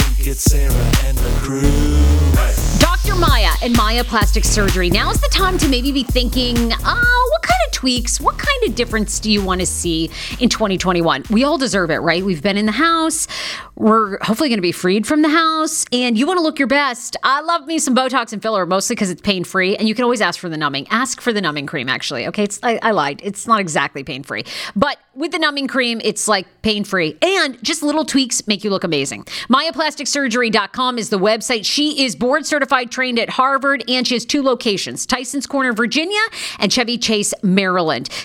Think. It's Sarah and the crew. Dr. Maia and Maia Plastic Surgery. Now is the time to maybe be thinking, oh, what kind of tweaks, what kind of difference do you want to see in 2021? We all deserve it, right? We've been in the house. We're hopefully going to be freed from the house, and you want to look your best. I love me some Botox and filler, mostly because it's pain free, and you can always ask for the numbing. Ask for the numbing cream, actually. Okay, it's, I, I lied. It's not exactly pain free, but with the numbing cream, it's like pain free, and just little tweaks make you look amazing. MaiaPlasticSurgery.com is the website. She is board certified, trained at Harvard, and she has two locations Tyson's Corner, Virginia, and Chevy Chase, Maryland.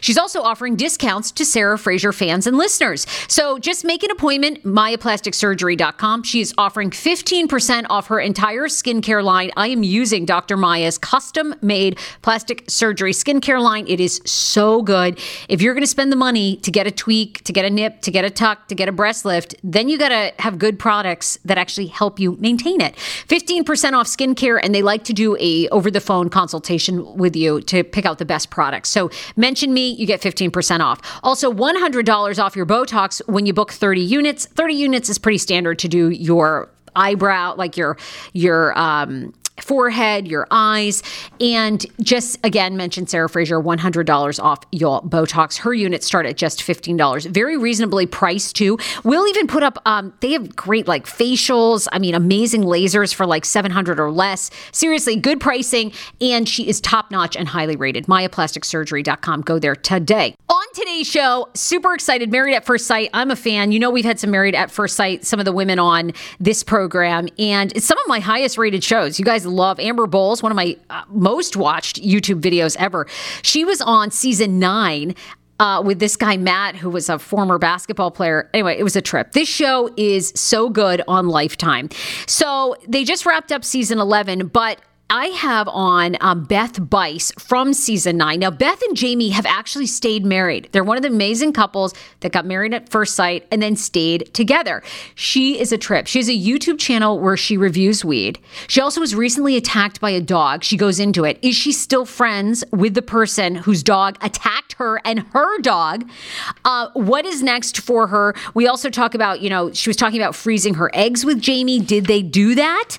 She's also offering discounts to Sarah Fraser fans and listeners. So just make an appointment, MaiaPlasticSurgery.com. She is offering 15% off her entire skincare line. I am using Dr. Maia's custom made plastic surgery skincare line. It is so good. If you're going to spend the money to get a tweak, to get a nip, to get a tuck, to get a breast lift, then you got to have good products that actually help you maintain it. 15% off skincare and they like to do a over the phone consultation with you to pick out the best products. So mention me, you get 15% off. Also $100 off your Botox when you book 30 units. 30 units is pretty standard to do your eyebrow like your your um forehead, your eyes, and just again mention Sarah Fraser, $100 off your Botox. Her units start at just $15. Very reasonably priced too. We'll even put up, um, they have great like facials. I mean, amazing lasers for like 700 or less. Seriously, good pricing. And she is top notch and highly rated. MaiaPlasticSurgery.com. Go there today. On today's show, super excited. Married at First Sight. I'm a fan. You know, we've had some Married at First Sight, some of the women on this program, and it's some of my highest rated shows. You guys love Amber Bowles, one of my uh, most watched YouTube videos ever. She was on season nine. Uh, with this guy Matt, who was a former basketball player. Anyway, it was a trip. This show is so good on Lifetime. So they just wrapped up season 11, but I have on um, Beth Bice from season nine. Now, Beth and Jamie have actually stayed married. They're one of the amazing couples that got married at first sight and then stayed together. She is a trip. She has a YouTube channel where she reviews weed. She also was recently attacked by a dog. She goes into it. Is she still friends with the person whose dog attacked her and her dog? Uh, what is next for her? We also talk about, you know, she was talking about freezing her eggs with Jamie. Did they do that?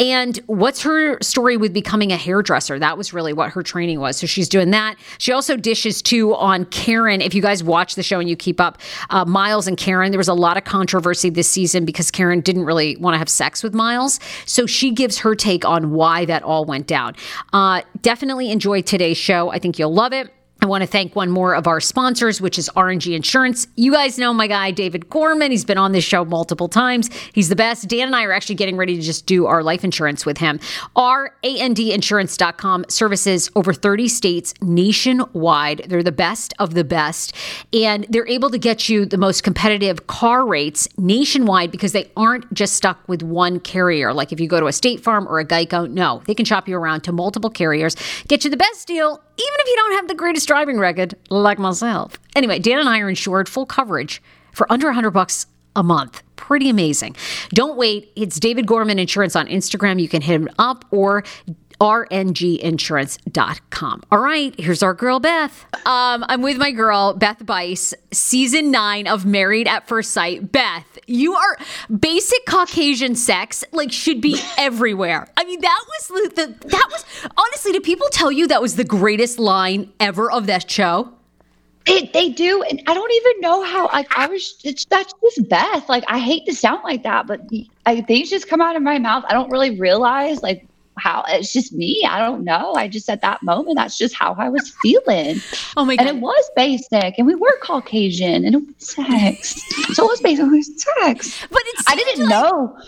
And what's her story with becoming a hairdresser? That was really what her training was. So she's doing that. She also dishes too on Karen. If you guys watch the show and you keep up, uh, Miles and Karen, there was a lot of controversy this season because Karen didn't really want to have sex with Miles. So she gives her take on why that all went down. Uh, definitely enjoy today's show. I think you'll love it. I want to thank one more of our sponsors, which is R&G Insurance. You guys know my guy, David Gorman. He's been on this show multiple times. He's the best. Dan and I are actually getting ready to just do our life insurance with him. RANDinsurance.com services over 30 states nationwide. They're the best of the best. And they're able to get you the most competitive car rates nationwide because they aren't just stuck with one carrier. Like if you go to a State Farm or a Geico, no, they can shop you around to multiple carriers, get you the best deal if you don't have the greatest driving record like myself. Anyway, Dan and I are insured full coverage for under 100 bucks a month. Pretty amazing. Don't wait. It's David Gorman Insurance on Instagram. You can hit him up or randginsurance.com. All right, here's our girl Beth. Um, I'm with my girl Beth Bice, season nine of Married at First Sight. Beth, you are basic Caucasian sex like should be everywhere. I mean, that was the, the that was honestly. Do people tell you that was the greatest line ever of that show? It, they do, and I don't even know how. Like I was, it's that's just Beth. Like I hate to sound like that, but I, things just come out of my mouth. I don't really realize like how it's just me. I don't know. I just at that moment, that's just how I was feeling. Oh my god! And it was basic, and we were Caucasian, and it was sex. so it was basic. It was sex. But it's I didn't like, know.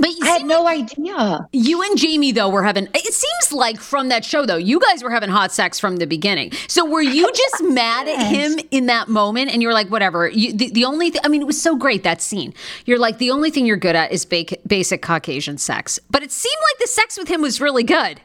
But I had no idea. You and Jamie though were having. It seems like from that show though, you guys were having hot sex from the beginning. So were you just mad at him in that moment, and you're like, whatever. You, the, the only, th- I mean, it was so great that scene. You're like, the only thing you're good at is ba- basic Caucasian sex. But it seemed like the sex with him was really good.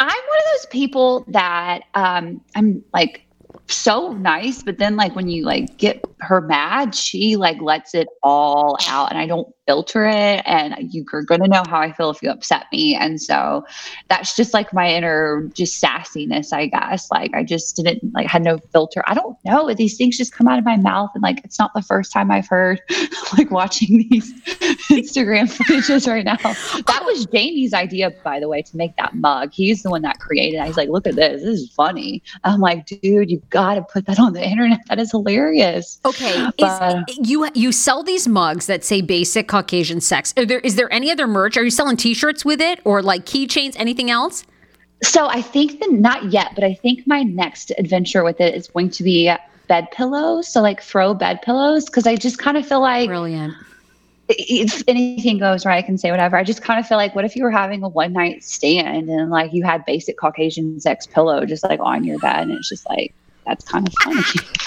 I'm one of those people that um, I'm like so nice but then like when you like get her mad she like lets it all out and i don't filter it and you're going to know how I feel if you upset me. And so that's just like my inner just sassiness, I guess. Like I just didn't like had no filter. I don't know. These things just come out of my mouth and like it's not the first time I've heard like watching these Instagram footages right now. That was Jamie's idea, by the way, to make that mug. He's the one that created it. He's like, look at this. This is funny. I'm like, dude, you gotta put that on the internet. That is hilarious. Okay. But, is, you you sell these mugs that say basic Caucasian sex. There is there any other merch? Are you selling T-shirts with it or like keychains? Anything else? So I think that not yet, but I think my next adventure with it is going to be bed pillows. So like throw bed pillows because I just kind of feel like brilliant. If anything goes right, I can say whatever. I just kind of feel like, what if you were having a one night stand and like you had basic Caucasian sex pillow just like on your bed, and it's just like that's kind of funny.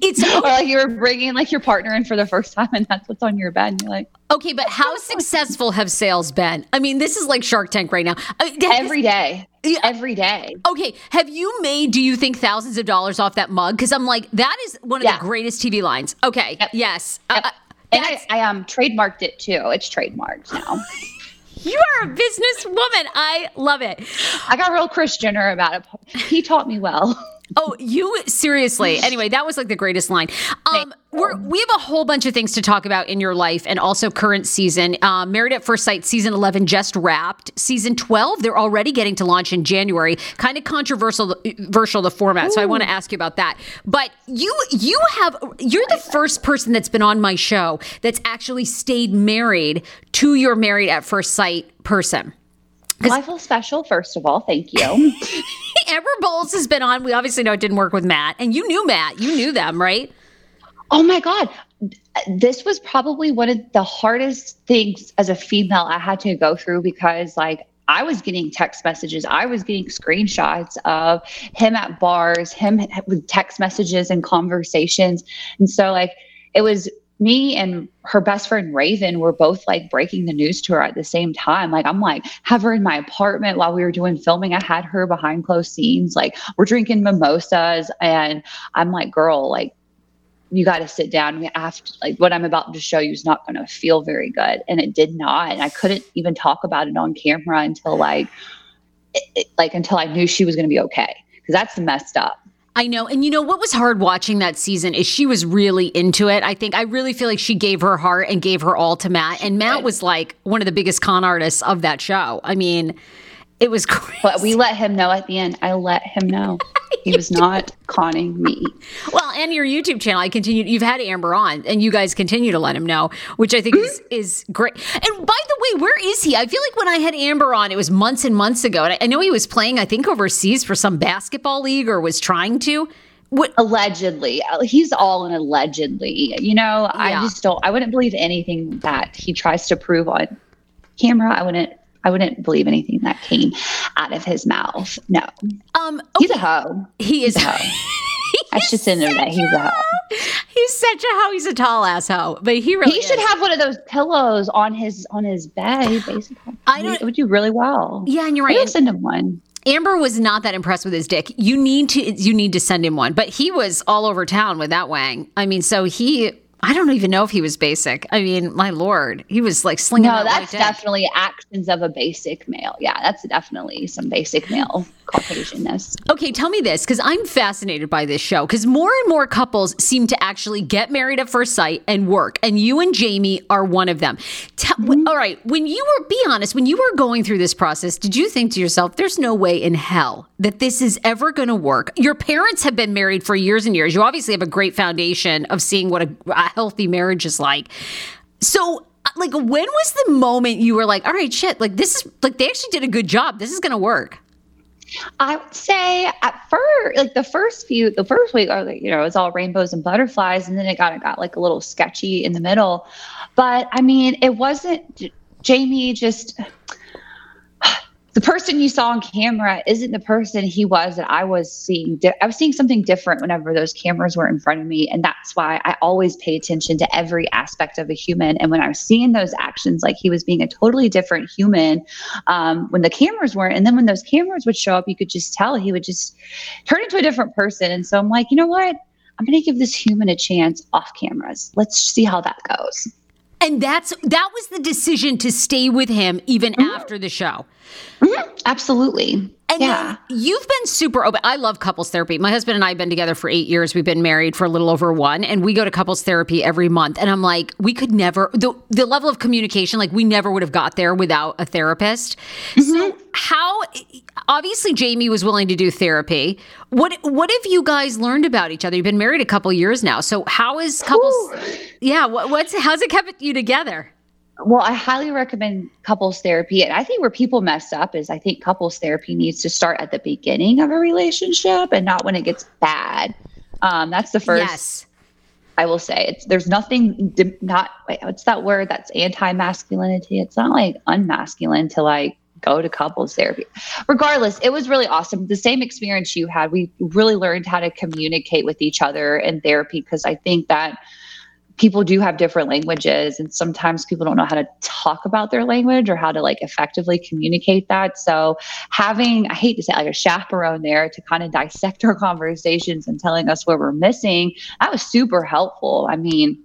it's or like you were bringing like your partner in for the first time and that's what's on your bed and you're like okay but how successful have sales been i mean this is like shark tank right now uh, every day every day okay have you made do you think thousands of dollars off that mug because i'm like that is one of yeah. the greatest tv lines okay yep. yes yep. Uh, uh and I, I um trademarked it too it's trademarked now You are a businesswoman. I love it. I got real Kris Jenner about it. He taught me well. Oh, you seriously. Anyway, that was like the greatest line. Um, we're, we have a whole bunch of things to talk about in your life and also current season. Uh, Married at First Sight season 11 just wrapped. Season 12, they're already getting to launch in January. Kind of controversial, controversial the format. Ooh. So I want to ask you about that. But you, you have, you're the first person that's been on my show that's actually stayed married to your Married at First Sight person. Well, I feel special, first of all. Thank you. Amber Bowles has been on. We obviously know it didn't work with Matt, and you knew Matt. You knew them, right? Oh my God. This was probably one of the hardest things as a female I had to go through because, like, I was getting text messages. I was getting screenshots of him at bars, him with text messages and conversations. And so, like, it was me and her best friend Raven were both like breaking the news to her at the same time. Like I'm like have her in my apartment while we were doing filming. I had her behind closed scenes. Like we're drinking mimosas and I'm like, girl, like you got to sit down. We have to, like what I'm about to show you is not going to feel very good, and it did not. And I couldn't even talk about it on camera until like, it, it, like until I knew she was going to be okay because that's messed up. I know. And you know what was hard watching that season is she was really into it. I think I really feel like she gave her heart and gave her all to Matt. And Matt was like one of the biggest con artists of that show. I mean, it was crazy. But we let him know at the end. I let him know he was not conning me. Well, and your YouTube channel, I continue. You've had Amber on, and you guys continue to let him know, which I think is mm-hmm. is great. And by the way, where is he? I feel like when I had Amber on, it was months and months ago, and I, I know he was playing, I think, overseas for some basketball league or was trying to. What allegedly? He's all an allegedly. You know, yeah. I just don't. I wouldn't believe anything that he tries to prove on camera. I wouldn't I wouldn't believe anything that came out of his mouth. No. Um, okay. He's a hoe. He is a hoe. I should send him that he's a hoe. He's such a hoe. He's a tall ass hoe, but he really he should have one of those pillows on his on his bed. Basically, I don't, it would do really well. Yeah, and you're right. I'll send him one. Amber was not that impressed with his dick. You need to you need to send him one, but he was all over town with that wang. I mean, so he I don't even know if he was basic. I mean, my lord, he was like slinging. No, that's definitely actions of a basic male. Yeah, that's definitely some basic male Caucasianness. Okay, tell me this because I'm fascinated by this show because more and more couples seem to actually get married at first sight and work, and you and Jamie are one of them. mm-hmm. All right, when you were, be honest, when you were going through this process, did you think to yourself, "There's no way in hell that this is ever going to work"? Your parents have been married for years and years. You obviously have a great foundation of seeing what a, healthy marriage is like. So uh, like when was the moment you were like all right shit like this is like they actually did a good job this is gonna work I would say at first, like the first few, the first week, or you know, it's all rainbows and butterflies, and then it kind of got like a little sketchy in the middle. But I mean, it wasn't Jamie just the person you saw on camera isn't the person he was that I was seeing. I was seeing something different whenever those cameras were in front of me. And that's why I always pay attention to every aspect of a human. And when I was seeing those actions, like he was being a totally different human um, when the cameras weren't. And then when those cameras would show up, you could just tell he would just turn into a different person. And so I'm like, you know what? I'm going to give this human a chance off cameras. Let's see how that goes. And that's that was the decision to stay with him even mm-hmm. after the show. Mm-hmm. Absolutely. And yeah. you've been super open. I love couples therapy. My husband and I have been together for eight years. We've been married for a little over one, and we go to couples therapy every month. And I'm like, we could never the the level of communication, like we never would have got there without a therapist. Mm-hmm. So how obviously Jamie was willing to do therapy. What what have you guys learned about each other? You've been married a couple years now. So how is couples Ooh. Yeah, what, what's how's it kept you together? Well, I highly recommend couples therapy. And I think where people mess up is I think couples therapy needs to start at the beginning of a relationship and not when it gets bad. Um, that's the first. Yes. I will say it's there's nothing not wait, what's that word that's anti masculinity. It's not like unmasculine to like go to couples therapy. Regardless, it was really awesome. The same experience you had. We really learned how to communicate with each other in therapy because I think that people do have different languages and sometimes people don't know how to talk about their language or how to like effectively communicate that. So having i hate to say like a chaperone there to kind of dissect our conversations and telling us where we're missing that was super helpful. I mean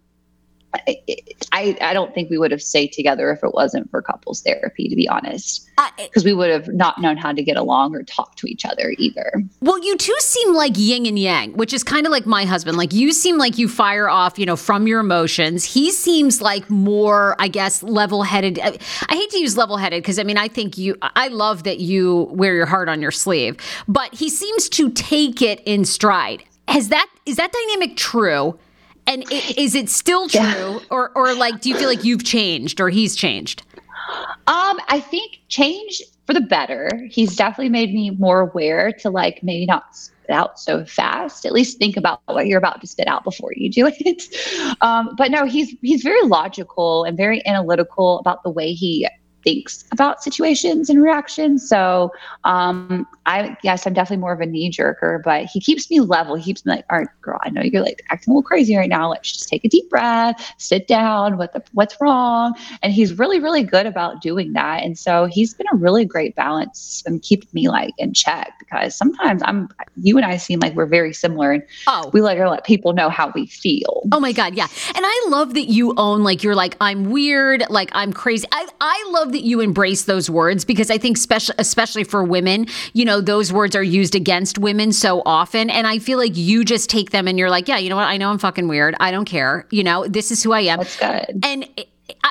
I, I don't think we would have stayed together if it wasn't for couples therapy, to be honest, because we would have not known how to get along or talk to each other either. Well, you two seem like yin and yang, which is kind of like my husband. Like you seem like you fire off, you know, from your emotions. He seems like more, I guess, level headed. I, I hate to use level headed because I mean, I think you, I love that you wear your heart on your sleeve, but he seems to take it in stride. Has that, is that dynamic true? And is it still true, yeah. or or like, do you feel like you've changed, or he's changed? Um, I think change for the better. He's definitely made me more aware to like maybe not spit out so fast. At least think about what you're about to spit out before you do it. Um, but no, he's he's very logical and very analytical about the way he thinks about situations and reactions. So um, I guess I'm definitely more of a knee jerker, but he keeps me level. He keeps me like, all right, girl, I know you're like acting a little crazy right now. Let's just take a deep breath, sit down. What the what's wrong? And he's really, really good about doing that. And so he's been a really great balance and keeping me like in check because sometimes I'm you and I seem like we're very similar and oh. we like to let people know how we feel. Oh my God, yeah. And I love that you own like you're like, I'm weird, like I'm crazy. I, I love that you embrace those words because I think special especially for women, you know, those words are used against women so often. And I feel like you just take them and you're like, yeah, you know what? I know I'm fucking weird. I don't care. You know, this is who I am. That's good. And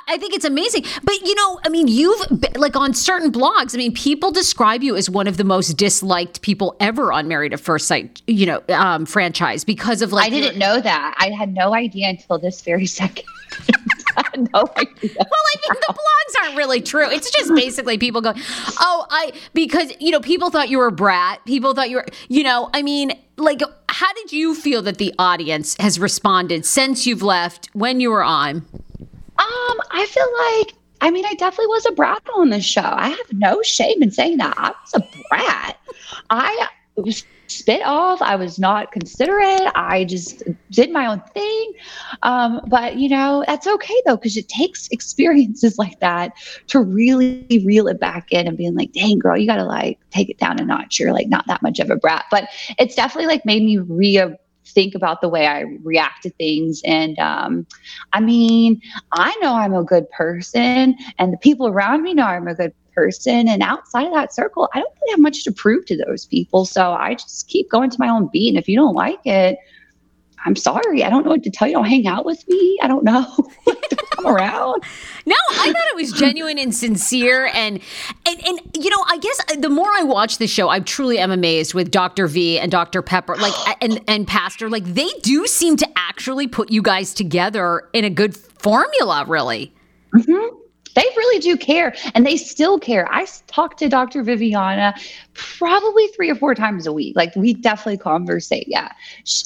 I think it's amazing. But you know, I mean, you've like on certain blogs, I mean, people describe you as one of the most disliked people ever on Married at First Sight, you know, um, franchise because of like. I didn't know that. I had no idea until this very second. No idea. Well, I mean, the blogs aren't really true. It's just basically people going, oh, I, because, you know, people thought you were a brat. People thought you were, you know, I mean, like, how did you feel that the audience has responded since you've left when you were on? Um, I feel like I mean, I definitely was a brat on the show. I have no shame in saying that. I was a brat. I was spit off. I was not considerate. I just did my own thing. Um, but, you know, that's okay though, because it takes experiences like that to really reel it back in and being like, dang, girl, you got to like take it down a notch. You're like not that much of a brat. But it's definitely like made me re think about the way I react to things. And um, I mean, I know I'm a good person, and the people around me know I'm a good person. And outside of that circle, I don't really have much to prove to those people. So I just keep going to my own beat. And if you don't like it, I'm sorry. I don't know what to tell you. Don't hang out with me. I don't know. don't come around. No, I thought it was genuine and sincere, and and and you know, I guess the more I watch the show, I truly am amazed with Dr. V and Dr. Pepper, like and and Pastor, like they do seem to actually put you guys together in a good formula, really. Mm-hmm they really do care and they still care. I talk to Dr. Viviana probably three or four times a week. Like we definitely conversate. Yeah.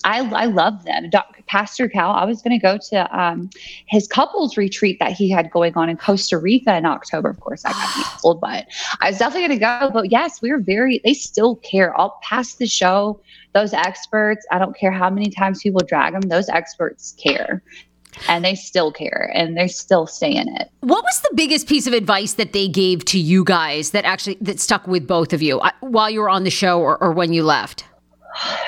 I, I love them. Dr. Pastor Cal, I was going to go to um, his couples retreat that he had going on in Costa Rica in October. Of course, I got canceled, but I was definitely going to go. But yes, we are very, they still care. I'll pass the show those experts, I don't care how many times people drag them, those experts care and they still care and they still stay in it. What was the biggest piece of advice that they gave to you guys that actually that stuck with both of you uh, while you were on the show or, or when you left?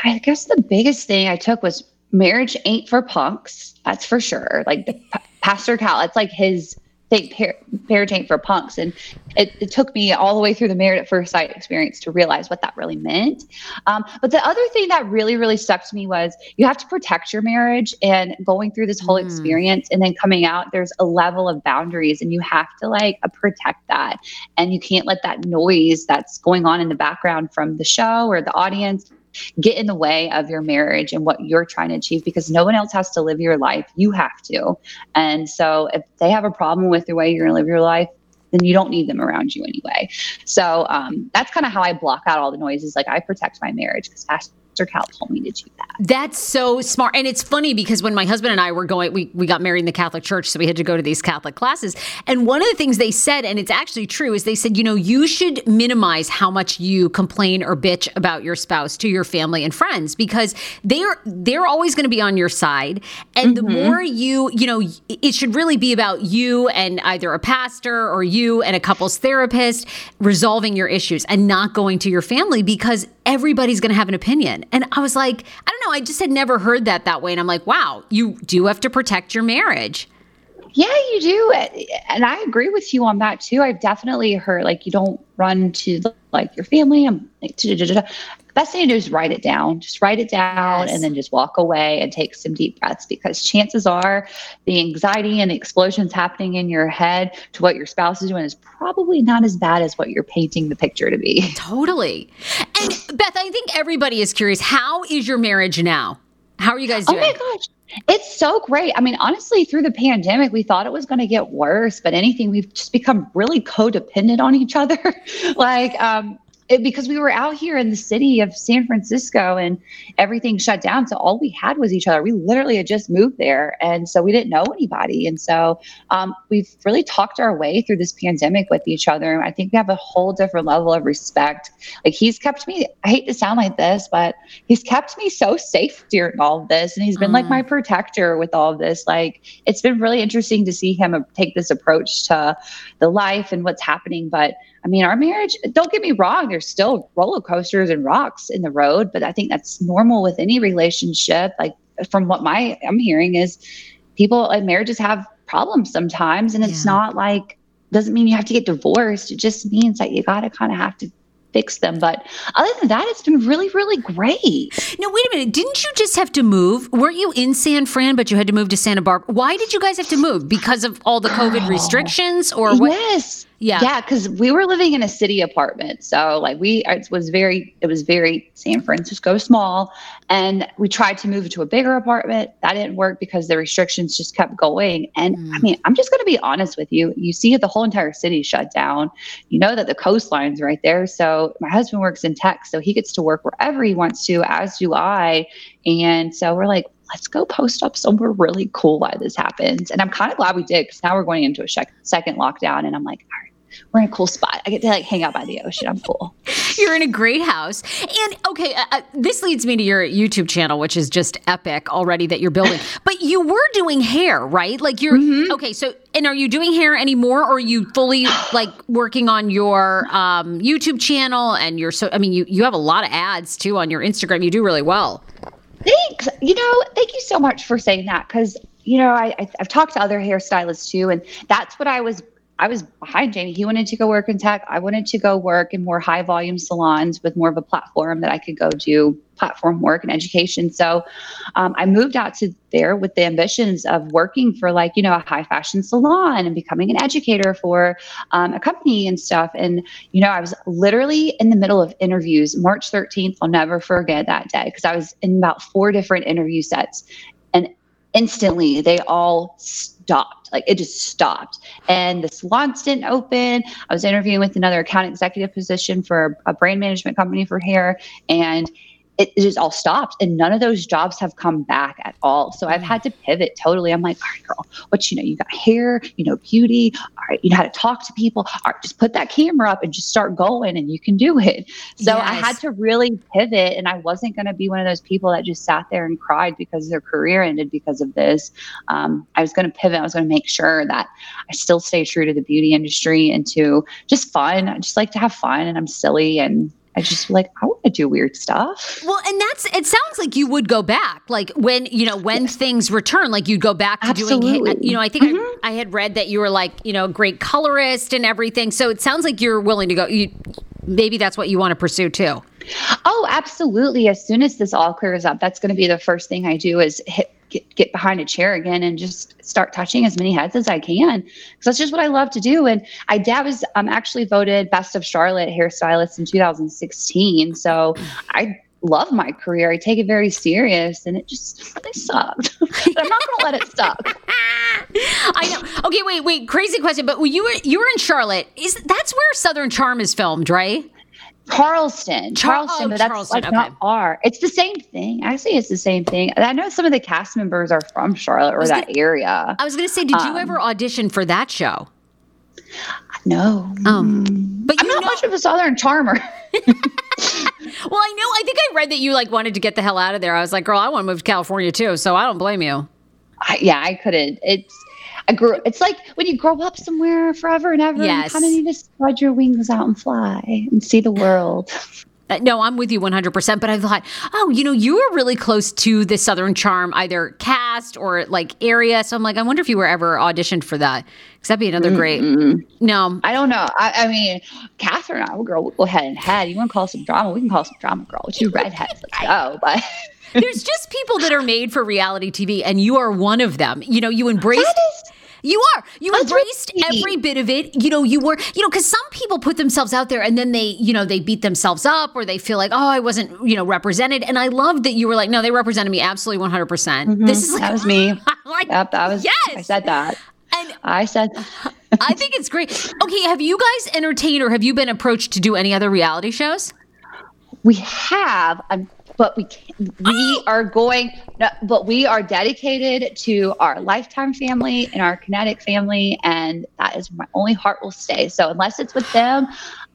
I guess the biggest thing I took was marriage ain't for punks. That's for sure. Like the, Pastor Cal, it's like his think par- parenting for punks. And it, it, took me all the way through the Married at First Sight experience to realize what that really meant. Um, but the other thing that really, really stuck to me was you have to protect your marriage and going through this whole mm. experience and then coming out, there's a level of boundaries and you have to like uh, protect that. And you can't let that noise that's going on in the background from the show or the audience get in the way of your marriage and what you're trying to achieve because no one else has to live your life. You have to. And so if they have a problem with the way you're going to live your life, then you don't need them around you anyway. So um, that's kind of how I block out all the noises. Like I protect my marriage because Pastor Cal told me to do that. That's so smart. And it's funny because when my husband and I were going, we, we got married in the Catholic Church, so we had to go to these Catholic classes. And one of the things they said, and it's actually true, is they said, you know, you should minimize how much you complain or bitch about your spouse to your family and friends because they're they're always going to be on your side. And mm-hmm. the more you, you know, it should really be about you and either a pastor or you and a couples therapist resolving your issues and not going to your family because everybody's going to have an opinion. And I was like, I don't know, I just had never heard that that way. And I'm like, wow, you do have to protect your marriage. Yeah, you do. And I agree with you on that too. I've definitely heard like you don't run to like your family. I'm like, best thing to do is write it down. Just write it down yes. and then just walk away and take some deep breaths because chances are the anxiety and the explosions happening in your head to what your spouse is doing is probably not as bad as what you're painting the picture to be. Totally. And Beth, I think everybody is curious. How is your marriage now? How are you guys doing? Oh my gosh. It's so great. I mean, honestly, through the pandemic, we thought it was going to get worse, but anything, we've just become really codependent on each other. like, um, it, because we were out here in the city of San Francisco and everything shut down. So all we had was each other. We literally had just moved there. And so we didn't know anybody. And so um, we've really talked our way through this pandemic with each other. I think we have a whole different level of respect. Like he's kept me, I hate to sound like this, but he's kept me so safe during all of this. And he's been mm. like my protector with all of this. Like it's been really interesting to see him take this approach to the life and what's happening. But I mean, our marriage, don't get me wrong, there's still roller coasters and rocks in the road, but I think that's normal with any relationship. Like from what my I'm hearing is people like marriages have problems sometimes and it's yeah. not like doesn't mean you have to get divorced. It just means that you gotta kind of have to fix them. But other than that, it's been really, really great. No, wait a minute. Didn't you just have to move? Weren't you in San Fran, but you had to move to Santa Barbara? Why did you guys have to move? Because of all the COVID oh. restrictions or what? Yes. Yeah. Yeah. Cause we were living in a city apartment. So like we, it was very, it was very San Francisco small. And we tried to move to a bigger apartment. That didn't work because the restrictions just kept going. And mm. I mean, I'm just going to be honest with you. You see the whole entire city shut down. You know that the coastline's right there. So my husband works in tech. So he gets to work wherever he wants to, as do I. And so we're like, let's go post up somewhere really cool while this happens. And I'm kind of glad we did because now we're going into a second lockdown. And I'm like, all right we're in a cool spot. I get to like hang out by the ocean. I'm cool. You're in a great house. And okay, uh, uh, this leads me to your YouTube channel, which is just epic already that you're building. But you were doing hair, right? Like you're mm-hmm. okay. So, and are you doing hair anymore, or are you fully like working on your um, YouTube channel and your? So, I mean, you you have a lot of ads too on your Instagram. You do really well. Thanks. You know, thank you so much for saying that because you know I, I I've talked to other hairstylists too, and that's what I was I was behind Jamie. He wanted to go work in tech. I wanted to go work in more high volume salons with more of a platform that I could go do platform work and education. So um, I moved out to there with the ambitions of working for like, you know, a high fashion salon and becoming an educator for um, a company and stuff. And, you know, I was literally in the middle of interviews, March 13th. I'll never forget that day because I was in about four different interview sets. Instantly they all stopped. Like it just stopped. And the salons didn't open. I was interviewing with another account executive position for a brand management company for hair. And it, it, just all stopped and none of those jobs have come back at all. So i've had to pivot totally. I'm like all right girl what you know you got hair you know beauty all right you know how to talk to people. All right just put that camera up and just start going and you can do it. So yes. i had to really pivot and i wasn't going to be one of those people that just sat there and cried because their career ended because of this. Um, i was going to pivot. I was going to make sure that i still stay true to the beauty industry and to just fun. I just like to have fun and i'm silly and I just like I want to do weird stuff. Well, and that's it. Sounds like you would go back, like when you know when yes. things return, like you'd go back to Absolutely. doing. You know, I think mm-hmm. I, I, had read that you were like you know great colorist and everything. So it sounds like you're willing to go. You, maybe that's what you want to pursue too. Oh, absolutely. As soon as this all clears up, that's going to be the first thing I do is hit get, get behind a chair again and just start touching as many heads as I can. Because that's just what I love to do. And I dad was um, actually voted best of Charlotte hairstylist in 2016. So I love my career. I take it very serious and it just really sucked. but I'm not gonna let it suck. I know. Okay, wait, wait, crazy question. But you were you were in Charlotte. Is that's where Southern Charm is filmed, right? Charleston, Charleston, oh, but that's Charleston, like okay. not far. It's the same thing. Actually, it's the same thing. I know some of the cast members are from Charlotte or that gonna, area. I was going to say, did um, you ever audition for that show? No. Um, but I'm not know- much of a Southern charmer. well, I know. I think I read that you like wanted to get the hell out of there. I was like, girl, I want to move to California too, so I don't blame you. I, yeah, I couldn't. It's I grew. It's like when you grow up somewhere forever and ever. Yes. You kind of need to spread your wings out and fly and see the world. Uh, no, I'm with you 100%. But I thought, oh, you know, you were really close to the Southern Charm, either cast or like area. So I'm like, I wonder if you were ever auditioned for that. Because that'd be another great. Mm-mm. No. I don't know. I, I mean, Kathryn and I, girl, we'll go head and head. You want to call some drama? We can call some drama, girl. Two redheads. Let's go. But. There's just people that are made for reality TV, and you are one of them. You know, you embrace. You are. You That's embraced every bit of it. You know, you were, you know, because some people put themselves out there and then they, you know, they beat themselves up or they feel like, oh, I wasn't, you know, represented. And I love that you were like, no, they represented me absolutely 100%. percent mm hmm This is like, that was me. like, yep, that was, yes. I said that. And I said, I think it's great. Okay, have you guys entertained or have you been approached to do any other reality shows? We have, um, but we can, we oh! are going. No, but we are dedicated to our lifetime family and our kinetic family, and that is my only heart will stay. So unless it's with them,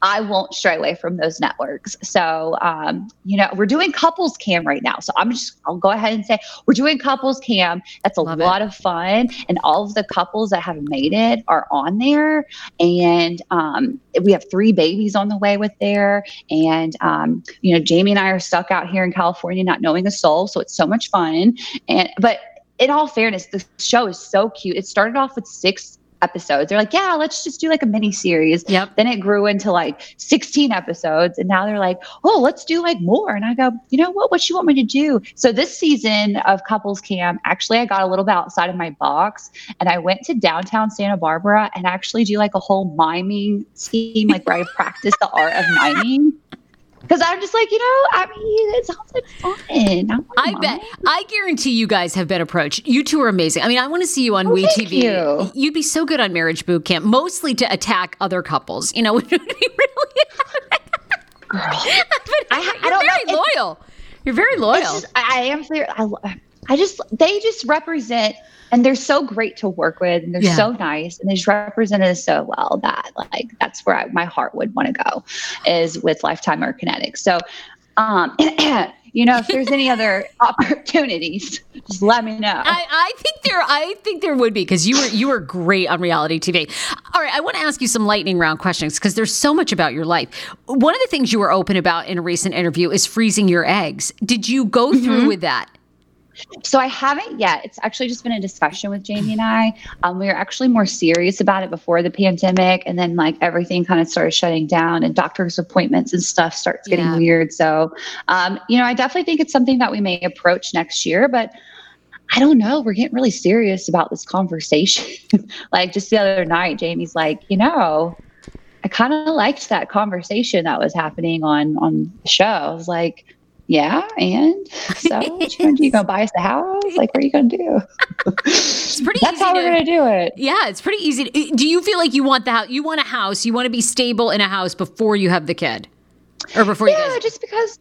I won't stray away from those networks. So, um, you know, we're doing couples cam right now. So I'm just, I'll go ahead and say we're doing couples cam. That's a Love lot it. of fun. And all of the couples that have made it are on there. And um, we have three babies on the way with there. And, um, you know, Jamie and I are stuck out here in California not knowing a soul. So it's so much fun. And, but, in all fairness, the show is so cute. It started off with six episodes. They're like, yeah, let's just do like a mini series. Yep. Then it grew into like 16 episodes. And now they're like, oh, let's do like more. And I go, you know what? What you want me to do? So this season of Couples Cam, actually, I got a little bit outside of my box and I went to downtown Santa Barbara and actually do like a whole miming scheme, like where I practice the art of miming. Because I'm just like, you know, I mean, it sounds like fun. I, I bet. I guarantee you guys have been approached. You two are amazing. I mean, I want to see you on oh, WeTV. You. You'd be so good on Marriage Boot Camp, mostly to attack other couples. You know, it would be really. Girl, I, I, you're very know. loyal. You're very loyal. Just, I, I am. I, I just they just represent and they're so great to work with and they're yeah. so nice and they just represent us so well that like that's where I, my heart would want to go is with lifetime or kinetic so um you know if there's any other opportunities just let me know. I, I think there i think there would be because you were you were great on reality tv all right i want to ask you some lightning round questions because there's so much about your life. One of the things you were open about in a recent interview is freezing your eggs. Did you go through mm-hmm. with that so I haven't yet. It's actually just been a discussion with Jamie and I. Um, we were actually more serious about it before the pandemic, and then like everything kind of started shutting down, and doctor's appointments and stuff starts getting yeah. weird. So, um, you know, I definitely think it's something that we may approach next year, but. I don't know. We're getting really serious about this conversation. like just the other night, Jamie's like, you know, I kind of liked that conversation that was happening on on the show. I was like, yeah, and so what you gonna do? You gonna buy us a house? Like, what are you gonna do? it's pretty. That's how to, we're gonna do it. Yeah, it's pretty easy. To, do you feel like you want the house? You want a house? You want to be stable in a house before you have the kid, or before yeah, you? Yeah, just because.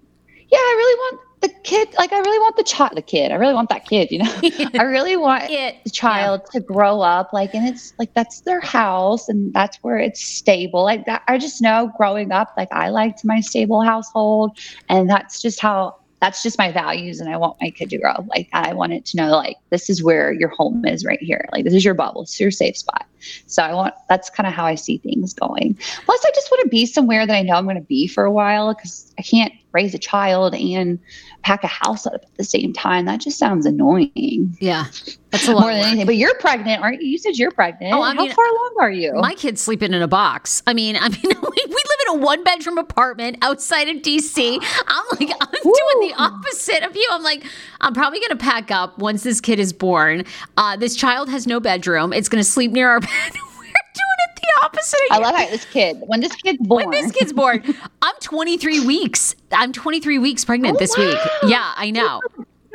Yeah, I really want the kid like i really want the child the kid i really want that kid you know i really want it, the child yeah. to grow up like and it's like that's their house and that's where it's stable like that i just know growing up like i liked my stable household and that's just how that's just my values and i want my kid to grow up like that i want it to know like this is where your home is right here like this is your bubble it's your safe spot so i want that's kind of how i see things going plus i just want to be somewhere that i know i'm going to be for a while because i can't raise a child and pack a house up at the same time. That just sounds annoying. Yeah. That's a lot more than anything. But you're pregnant, aren't you? You said you're pregnant. Oh, I mean, How far along are you? My kid's sleeping in a box. I mean, I mean, we, in a one bedroom apartment outside of DC. I'm like, I'm doing the opposite of you. I'm like, I'm probably going to pack up once this kid is born. Uh, this child has no bedroom. It's going to sleep near our bed We're doing it the opposite I love how this kid, when this kid's born. When this kid's born, I'm 23 weeks. I'm 23 weeks pregnant oh, this wow. week. Yeah, I know.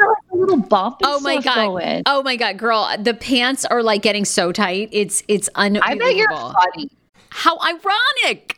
a little bump. Oh my god! Going. Oh my god, girl, the pants are like getting so tight. It's it's unbelievable. I bet you're funny. How ironic!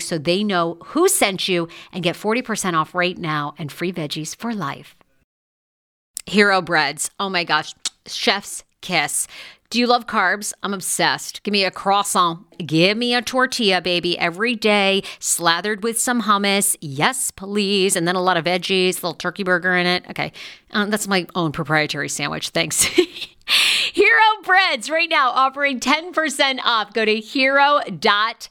so they know who sent you and get 40% off right now and free veggies for life. Hero breads. Oh my gosh. Chef's kiss. Do you love carbs? I'm obsessed. Give me a croissant. Give me a tortilla, baby, every day, slathered with some hummus. Yes, please. And then a lot of veggies, a little turkey burger in it. Okay. Um, that's my own proprietary sandwich. Thanks. Hero Breads right now offering 10% off. Go to hero.com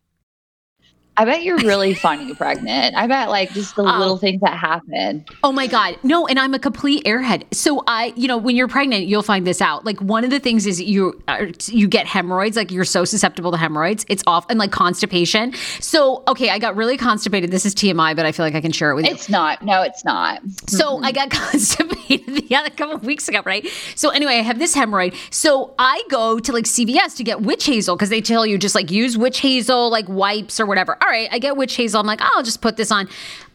I bet you're really funny pregnant. I bet like just the Oh. little um, things that happen. Oh my God. No, and I'm a complete airhead. So I, you know, when you're pregnant, you'll find this out. Like one of the things is you are, you get hemorrhoids, like you're so susceptible to hemorrhoids. It's off and like constipation. So, okay, I got really constipated. This is TMI, but I feel like I can share it with you. It's not. No, it's not. So I got constipated the other couple of weeks ago, right? So anyway, I have this hemorrhoid. So I go to like CVS to get witch hazel because they tell you just like use witch hazel like wipes or whatever. All right, I get witch hazel. I'm like, oh, I'll just put this on.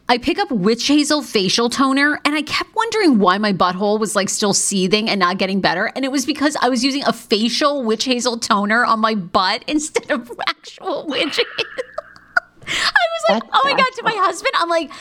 I pick up witch hazel facial toner, and I kept wondering why my butthole was like still seething and not getting better. And it was because I was using a facial witch hazel toner on my butt instead of actual witch hazel. I was like, That's oh my God, to my husband, I'm like,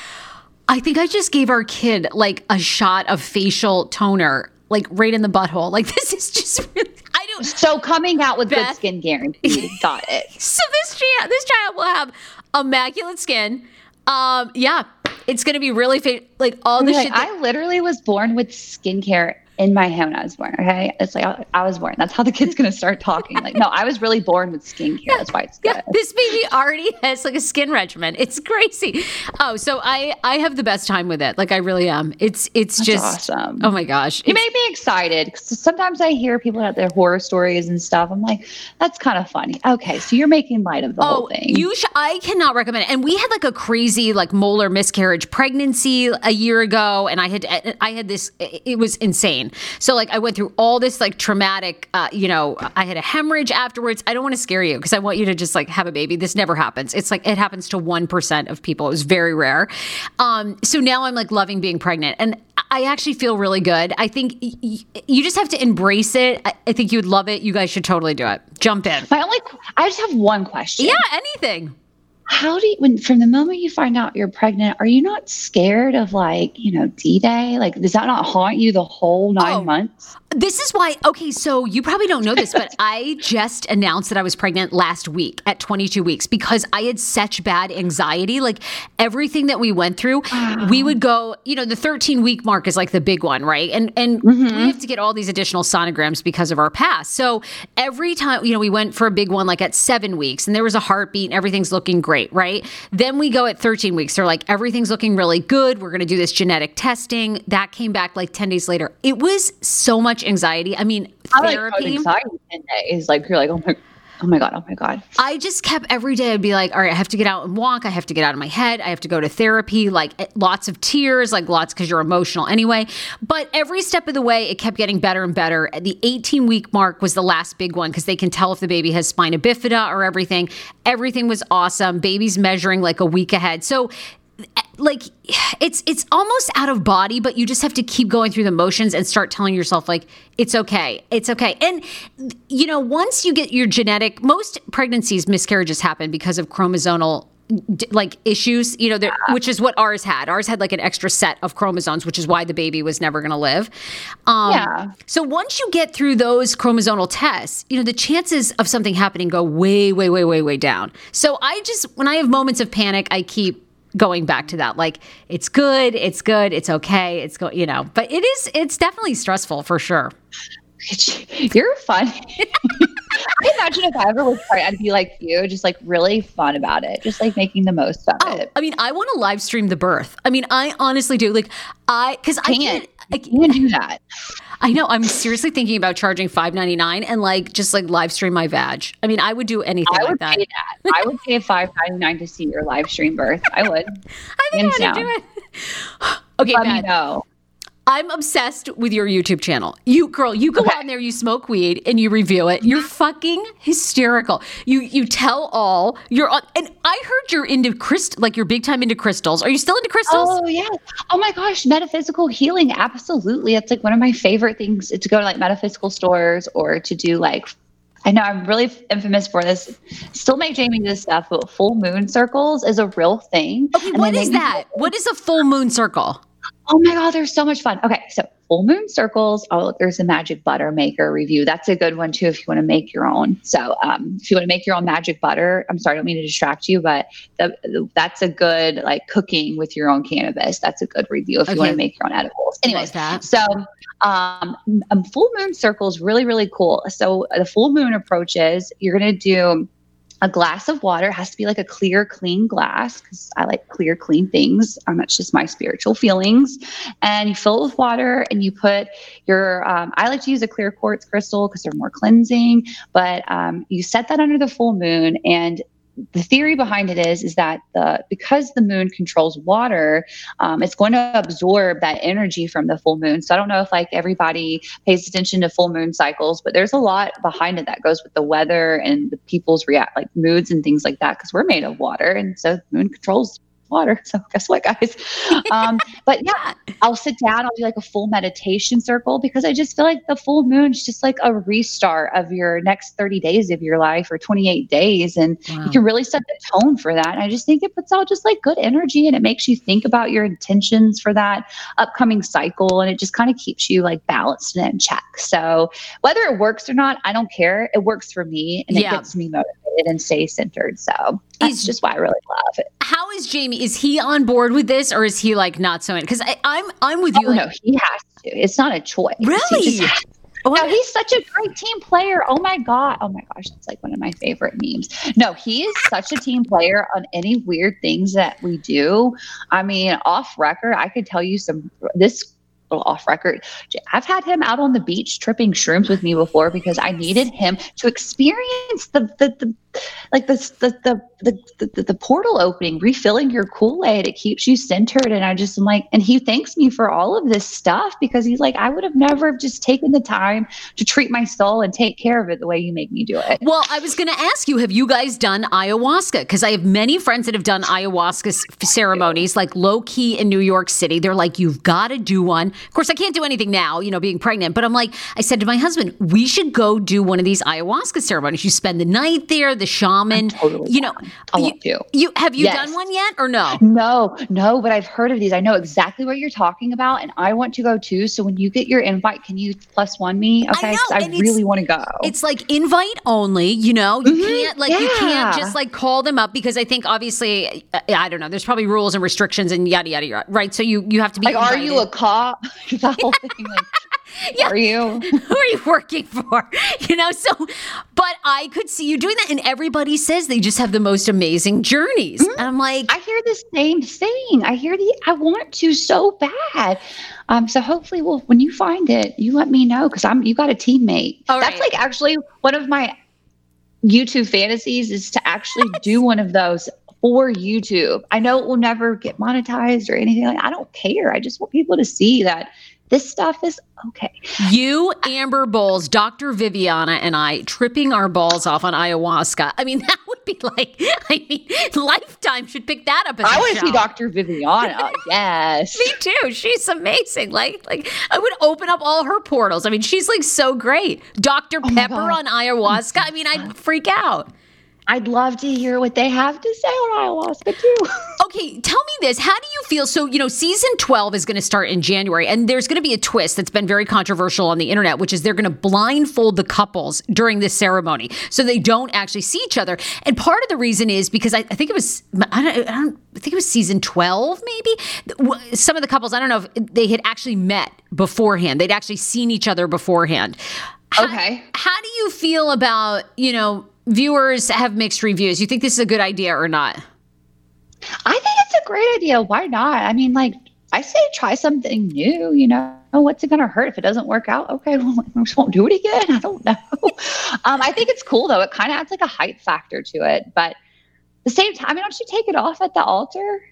I think I just gave our kid like a shot of facial toner, like right in the butthole. Like, this is just really, I don't, So coming out with Beth- good skin guarantee. Got it. so this child, this child will have immaculate skin. Um, yeah, it's gonna be really fa- like all the Like, shit. That, I literally was born with skincare in my home when I was born. Okay, it's like I, I was born. That's how the kid's gonna start talking. Like, no, I was really born with skincare. That's why it's good. yeah, this baby already has like a skin regimen. It's crazy. Oh, so I I have the best time with it. Like I really am. It's it's That's just awesome. oh my gosh. You made me excited because sometimes I hear people have their horror stories and stuff. I'm like, that's kind of funny. Okay, so you're making light of the whole Oh, thing. you sh- I cannot recommend it. And we had like a crazy like molar miscarriage pregnancy a year ago, and I had I had this. It was insane. So like I went through all this like traumatic. Uh, you know, I had a hemorrhage afterwards. I don't want to scare you because I want you to just like have a baby. This never happens. It's like it happens to one percent of people. It was very rare. Um, so now I'm like loving being pregnant, and I actually feel really good. I think y- y- you just have to embrace it. I, I think you would love it. You guys should totally do it. Jump in. my only, I just have one question. Yeah, anything. How do you, when from the moment you find out you're pregnant, are you not scared of like, you know, D Day? Like, does that not haunt you the whole nine Oh. months? This is why, okay, so you probably don't know this, but I just announced that I was pregnant last week at 22 weeks because I had such bad anxiety. Like everything that we went through, ah. we would go, you know, the 13 week mark is like the big one, right? And and we mm-hmm. have to get all these additional sonograms because of our past. So every time, you know, we went for a big one like at seven weeks and there was a heartbeat and everything's looking great, right? Then we go at 13 weeks. They're like, everything's looking really good. We're going to do this genetic testing. That came back like 10 days later. It was so much anxiety. I mean, I therapy. anxiety days. Like you're like, oh my, oh my god, oh my god. I just kept every day. I'd be like, all right, I have to get out and walk. I have to get out of my head. I have to go to therapy. Like eh, lots of tears, like lots because you're emotional anyway. But every step of the way, it kept getting better and better. At the 18 week mark was the last big one because they can tell if the baby has spina bifida or everything. Everything was awesome. Baby's measuring like a week ahead. So like it's it's almost out of body but you just have to keep going through the motions and start telling yourself like it's okay it's okay and you know once you get your genetic most pregnancies miscarriages happen because of chromosomal like issues you know which is what ours had ours had like an extra set of chromosomes which is why the baby was never going to live um, Yeah. so once you get through those chromosomal tests, you know, the chances of something happening go way, way, way, way, way down. So I just, when I have moments of panic, I keep going back to that. Like, it's good, it's good, it's okay, it's go, you know, but it is, it's definitely stressful for sure. You're funny. I imagine if I ever was pregnant, I'd be like you, just like really fun about it, just like making the most of Oh, it. I mean, I want to live stream the birth. I mean, I honestly do. Like, I, cause I Can't. I can't, do that. I know. I'm seriously thinking about charging five ninety nine and like just like live stream my vag. I mean, I would do anything I like would that. pay that. I would pay five ninety nine to see your live stream birth. I would. I think I would do it. Okay, Let me know. I'm obsessed with your YouTube channel. You girl, you go Okay. on there, you smoke weed, and you review it. You're fucking hysterical. You you tell all. You're on, and I heard you're into crystal, like you're big time into crystals. Are you still into crystals? Oh yeah. Oh my gosh, metaphysical healing. Absolutely. It's like one of my favorite things to go to like metaphysical stores or to do like I know I'm really infamous for this. Still make Jamie this stuff, but full moon circles is a real thing. okay, And what is that? What is a full moon circle? Oh my God, they're so much fun. Okay, so full moon circles. Oh, there's a magic butter maker review. That's a good one too if you want to make your own. So, um, if you want to make your own magic butter, I'm sorry, I don't mean to distract you, but the, the- that's a good like cooking with your own cannabis. That's a good review if you want to make your own edibles. Anyways, so um, um, full moon circles really really cool. So the full moon approaches, you're gonna do a glass of water. Has to be like a clear, clean glass because I like clear, clean things. Um, that's just my spiritual feelings. And you fill it with water and you put your. Um, I like to use a clear quartz crystal because they're more cleansing. But um, you set that under the full moon and the theory behind it is is that the because the moon controls water um, it's going to absorb that energy from the full moon. So i don't know if like everybody pays attention to full moon cycles but there's a lot behind it that goes with the weather and the people's react like moods and things like that because we're made of water and so the moon controls water. So guess what, guys? Um, but yeah, I'll sit down. I'll do like a full meditation circle because I just feel like the full moon's just like a restart of your next 30 days of your life or 28 days, and wow. you can really set the tone for that. And I just think it puts out just like good energy, and it makes you think about your intentions for that upcoming cycle, and it just kind of keeps you like balanced and in check. So whether it works or not, I don't care. It works for me, and yeah. it gets me motivated and stay centered. So that's just why I really love it. How is Jamie? Is he on board with this, or is he like not so? in? Because I'm I'm with you. Oh, like, no, he has to. It's not a choice. Really? Oh, no, he's such a great team player. Oh my god. Oh my gosh, it's like one of my favorite memes. No, he is such a team player on any weird things that we do. I mean, off record, I could tell you some this off record. I've had him out on the beach tripping shrooms with me before because I needed him to experience the the, the like the the, the the the the portal opening, refilling your Kool Aid. It keeps you centered, and I just am like, and he thanks me for all of this stuff because he's like, I would have never just taken the time to treat my soul and take care of it the way you make me do it. Well, I was going to ask you, have you guys done ayahuasca? Because I have many friends that have done ayahuasca ceremonies, like low key in New York City. They're like, you've got to do one. Of course, I can't do anything now, you know, being pregnant. But I'm like, I said to my husband, we should go do one of these ayahuasca ceremonies. You spend the night there. The shaman. Totally you know, I you, you. you have you yes. done one yet or no? No, no, but I've heard of these. I know exactly what you're talking about, and I want to go too. So when you get your invite, can you plus one me? Okay, I, I really want to go. It's like invite only. You know, you mm-hmm. can't like yeah. you can't just like call them up because I think obviously I don't know. There's probably rules and restrictions and yada yada yada. Right, so you you have to be like, invited. are you a cop? the whole thing. Like, yeah. are you? Who are you working for? You know, so, but I could see you doing that. And everybody says they just have the most amazing journeys. Mm-hmm. I'm like, I hear the same thing. I hear the, I want to so bad. Um, so hopefully, well, when you find it, you let me know because I'm, you got a teammate. All That's right. like actually one of my YouTube fantasies is to actually yes. do one of those for YouTube. I know it will never get monetized or anything like I don't care. I just want people to see that this stuff is okay. You, Amber Bowles, Dr. Viviana, and I tripping our balls off on ayahuasca. I mean, that would be like, I mean, Lifetime should pick that up. As I want to see Dr. Viviana. yes, me too. She's amazing. Like, like I would open up all her portals. I mean, she's like so great. Dr. Oh Pepper on ayahuasca. I mean, I'd freak out. I'd love to hear what they have to say on ayahuasca too. okay, tell me this. How do you feel? So, you know, season 12 is going to start in January, and there's going to be a twist that's been very controversial on the internet, which is they're going to blindfold the couples during this ceremony so they don't actually see each other. And part of the reason is because I, I think it was, I don't, I don't I think it was season 12, maybe. Some of the couples, I don't know if they had actually met beforehand, they'd actually seen each other beforehand. Okay. How, how do you feel about, you know, viewers have mixed reviews. You think this is a good idea or not? I think it's a great idea. Why not? I mean, like, I say try something new, you know. What's it going to hurt if it doesn't work out? Okay, well, I just won't do it again. I don't know. um, I think it's cool, though. It kind of adds like a hype factor to it. But the same time, I mean, don't you take it off at the altar?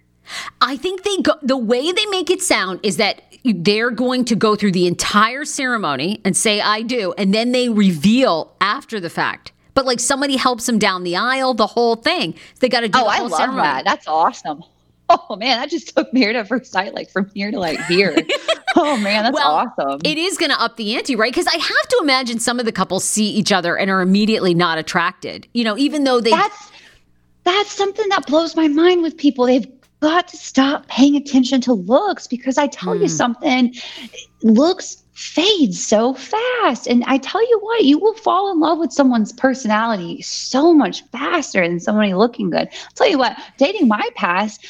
I think they go the way they make it sound is that they're going to go through the entire ceremony and say I do and then they reveal after the fact but like somebody helps them down the aisle, the whole thing. They got to do. Oh, I love ceremony. that. That's awesome. Oh man, that just took me here to first sight, like from here to like here. oh man, that's well, awesome. It is going to up the ante, right? Because I have to imagine some of the couples see each other and are immediately not attracted. You know, even though they. That's that's something that blows my mind with people. They've got to stop paying attention to looks because I tell mm. you hmm. something, looks fades so fast. And I tell you what, you will fall in love with someone's personality so much faster than somebody looking good. I'll tell you what, dating my past,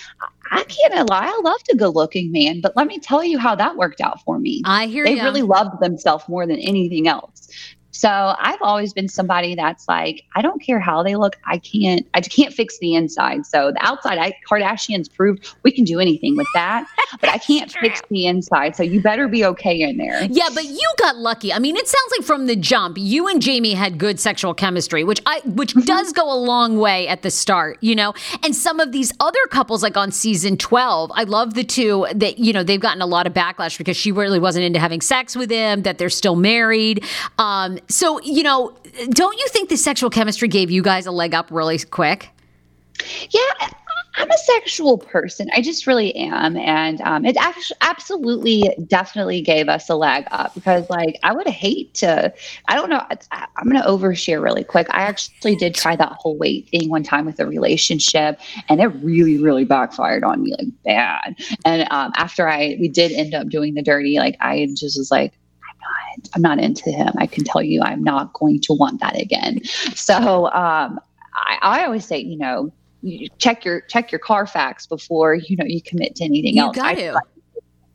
I can't lie. I loved a good looking man, but let me tell you how that worked out for me. I hear they really loved themselves more than anything else. So I've always been somebody that's like, I don't care how they look. I can't, I can't fix the inside. So the outside, I Kardashians proved we can do anything with that, but I can't fix the inside. So you better be okay in there. Yeah, but you got lucky. I mean, it sounds like from the jump, you and Jamie had good sexual chemistry, which I, which mm-hmm. does go a long way at the start, you know. And some of these other couples, like on season twelve, I love the two that you know they've gotten a lot of backlash because she really wasn't into having sex with him, that they're still married. Um, so, you know, don't you think the sexual chemistry gave you guys a leg up really quick? Yeah, I'm a sexual person. I just really am. And um, it actually absolutely definitely gave us a leg up because, like, I would hate to, I don't know, I, I'm going to overshare really quick. I actually did try that whole weight thing one time with a relationship and it really, really backfired on me like bad. And um, after I, we did end up doing the dirty, like, I just was like, not, I'm not into him. I can tell you, I'm not going to want that again. So um, I, I always say, you know, you check your check your Carfax before you know you commit to anything You else. got I to.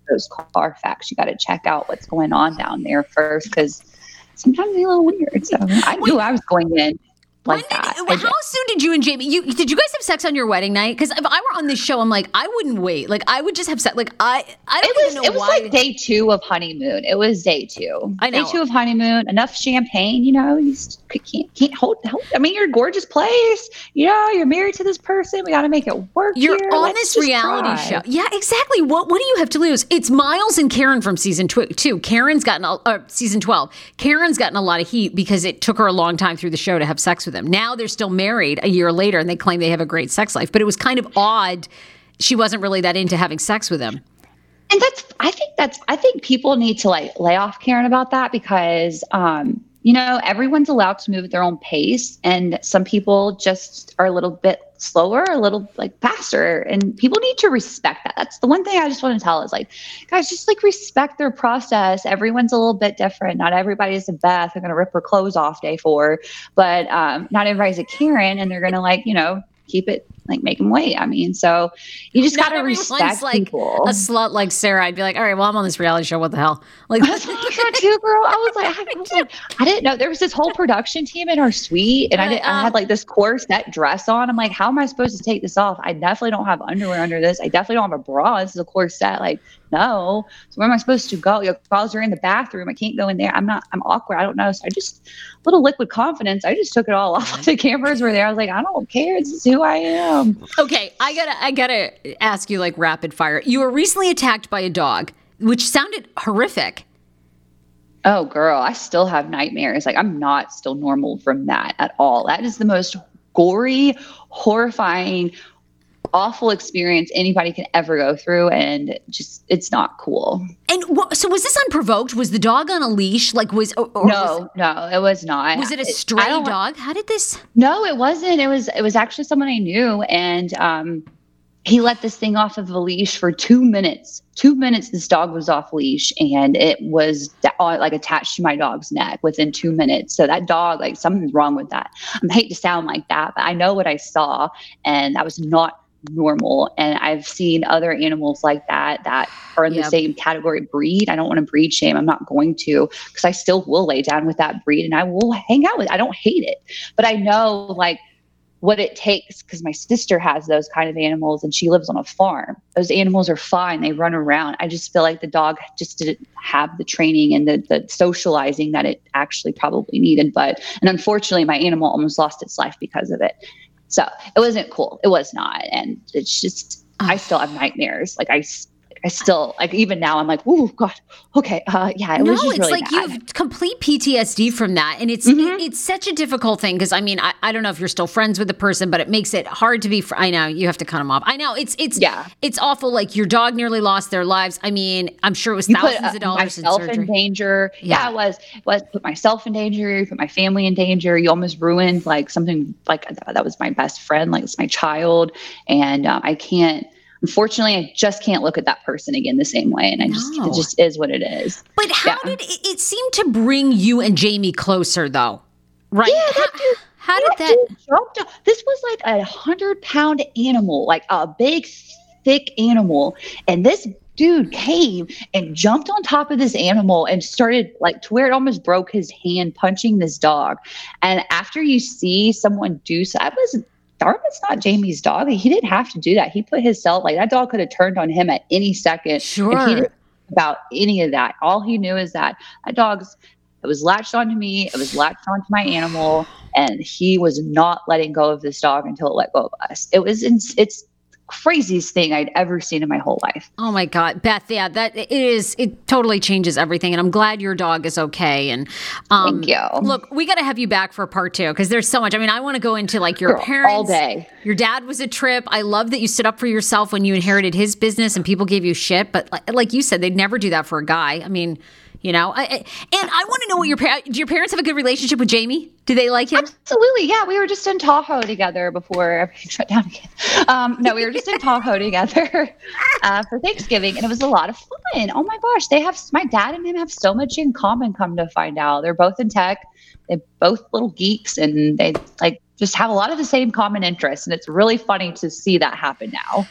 those Carfax, you got to check out what's going on down there first because sometimes they're a little weird. So I knew I was going in like When that. did, I how soon did you and Jamie? You did you guys have sex on your wedding night? Because if I were on this show, I'm like, I wouldn't wait. Like I would just have sex. Like I, I don't It was even know it was why. like day two of honeymoon. It was day two. I know. Day two of honeymoon. Enough champagne, you know. You just can't can't hold, hold. I mean, you're a gorgeous place. You know, you're married to this person. We got to make it work. You're here. on Let's this reality try. show. Yeah, exactly. What What do you have to lose? It's Miles and Karen from season tw- two. Karen's gotten a, uh, season twelve. Karen's gotten a lot of heat because it took her a long time through the show to have sex with him. Now they're still married a year later, and they claim they have a great sex life. But it was kind of odd. She wasn't really that into having sex with him. and that's i think that's i think people need to like lay off karen about that because um you know everyone's allowed to move at their own pace and some people just are a little bit slower a little like faster and people need to respect that. That's the one thing i just want to tell is like guys just like respect their process. Everyone's a little bit different. Not everybody's a beth they're going to rip her clothes off day four. But um not everybody's a karen and they're going to like you know keep it like make them wait i mean so you just got to respect like people a slut like Sarah. I'd be like, all right, well, I'm on this reality show. What the hell? Like, That's what I too, girl. I was like, I, was like, I didn't know there was this whole production team in our suite, and I did, I had um like this corset dress on. I'm like, how am I supposed to take this off? I definitely don't have underwear under this. I definitely don't have a bra. This is a corset. Like, no. So where am I supposed to go? Your girls are in the bathroom. I can't go in there. I'm not. I'm awkward. I don't know. So I just little liquid confidence. I just took it all off. The cameras were there. I was like, I don't care. This is who I am. okay, I gotta, I gotta ask you like rapid fire. You were recently attacked by a dog, which sounded horrific. Oh, girl, I still have nightmares. Like, I'm not still normal from that at all. That is the most gory, horrifying, awful experience anybody can ever go through. And just, it's not cool. And so was this unprovoked? Was the dog on a leash? Like was or, or was, No, no, it was not. was it a stray dog? How did this? No, it wasn't. It was, it was actually someone I knew. And, um, he let this thing off of a leash for two minutes. Two minutes, this dog was off leash, and it was like attached to my dog's neck within two minutes. So that dog, like something's wrong with that. I hate to sound like that, but I know what I saw, and that was not normal. And I've seen other animals like that that are in Yep. the same category breed. I don't want to breed shame. I'm not going to because I still will lay down with that breed, and I will hang out with. I don't hate it, but I know like what it takes because my sister has those kind of animals and she lives on a farm. Those animals are fine, they run around. I just feel like the dog just didn't have the training and the, the socializing that it actually probably needed. But, and unfortunately, my animal almost lost its life because of it. So it wasn't cool. It was not. And it's just, I still have nightmares. Like I, I still, like even now, I'm like, oh, God, okay. Uh, yeah, it no, was just it's really like bad. you have complete PTSD from that, and it's Mhm. it- it's such a difficult thing because I mean I, I don't know if you're still friends with the person, but it makes it hard to be. Fr- I know you have to cut them off. I know it's it's Yeah. it's awful. Like your dog nearly lost their lives. I mean I'm sure it was you thousands put uh, of dollars in myself surgery. in danger. Yeah. Yeah. it was it was put myself in danger. You put my family in danger. You almost ruined like something like that was my best friend, like it's my child, and um, I can't. Unfortunately, I just can't look at that person again the same way, and I just No. it just is what it is. But how Yeah. did it, it seem to bring you and Jamie closer though? Right? Yeah, how, how did That that? dude jumped up- This was like a hundred pound animal, like a big, thick animal, and this dude came and jumped on top of this animal and started like to where it almost broke his hand punching this dog. And after you see someone do so, I was. Dartmouth's not Jamie's dog. He didn't have to do that. He put his himself like that dog could have turned on him at any second. Sure. about any of that. All he knew is that that dog's it was latched onto me, it was latched onto my animal, and he was not letting go of this dog until it let go of us. It was in, it's craziest thing I'd ever seen in my whole life. Oh my God, Beth, yeah, that it is. It totally changes everything, and I'm glad your dog is okay. And um, Thank you. Look, we got to have you back for part two because there's so much. I mean, I want to go into like your Girl, parents all day. Your dad was a trip. I love that you stood up for yourself when you inherited his business and people gave you shit. But like, like you said, they'd never do that for a guy. I mean, you know. I, I- and I want to know what your do your parents have a good relationship with Jamie? Do they like him? Absolutely. Yeah. We were just in Tahoe together before everything shut down again. Um, no, we were just in Tahoe together uh, for Thanksgiving and it was a lot of fun. Oh my gosh. They have, my dad and him have so much in common, come to find out. They're both in tech. They're both little geeks and they like just have a lot of the same common interests. And it's really funny to see that happen now.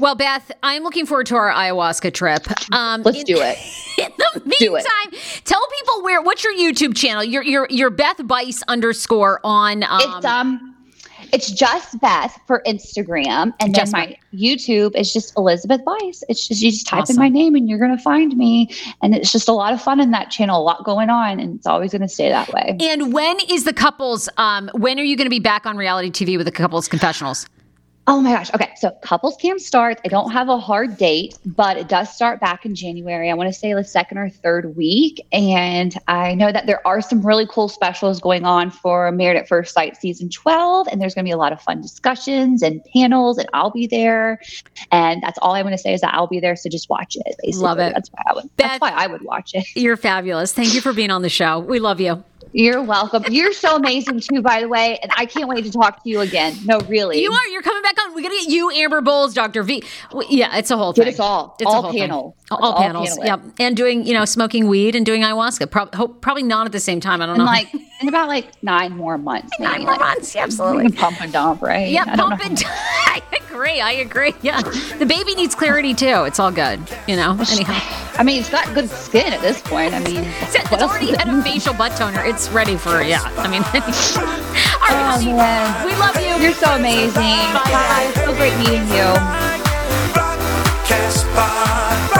Well, Beth, I'm looking forward to our ayahuasca trip. Um, Let's in- do it. In the meantime, tell people where. What's your YouTube channel? Your your your Beth Bice underscore on. Um, It's um, it's just Beth for Instagram, and then Just my YouTube is just Elizabeth Bice. It's just you just type Awesome. in my name and you're gonna find me, and it's just a lot of fun in that channel. A lot going on, and it's always gonna stay that way. and when is the couples? Um, when are you going to be back on reality TV with the couples confessionals? Oh my gosh. Okay. So Couples Cam starts. I don't have a hard date, but it does start back in January. I want to say the second or third week. And I know that there are some really cool specials going on for Married at First Sight season 12. And there's going to be a lot of fun discussions and panels, and I'll be there. And that's all I want to say is that I'll be there. So just watch it. Basically. Love it. That's why I would, Beth- that's why I would watch it. You're fabulous. Thank you for being on the show. We love you. You're welcome. You're so amazing too, by the way. And I can't wait to talk to you again. No, really. You are. You're coming back on. We got to get you, Amber Bowles, Dr. V. Yeah, it's a whole thing. Get us all. It's a All whole thing. panel. All, all panels. panel. Yep. And doing, you know, smoking weed and doing ayahuasca. Pro- hope, probably not at the same time. I don't in know. like in about like nine more months. Nine more months. Yeah, absolutely. pump and dump, right? Yeah, pump and I agree. I agree. Yeah. The baby needs clarity too. It's all good. You know? Anyhow. I mean, it's got good skin at this point. I mean, It's, it's already had a facial butt toner. It's ready for, yeah. I mean, all right. Oh, man. We love you. You're so amazing. Bye. So great meeting you. Broadcast Pod,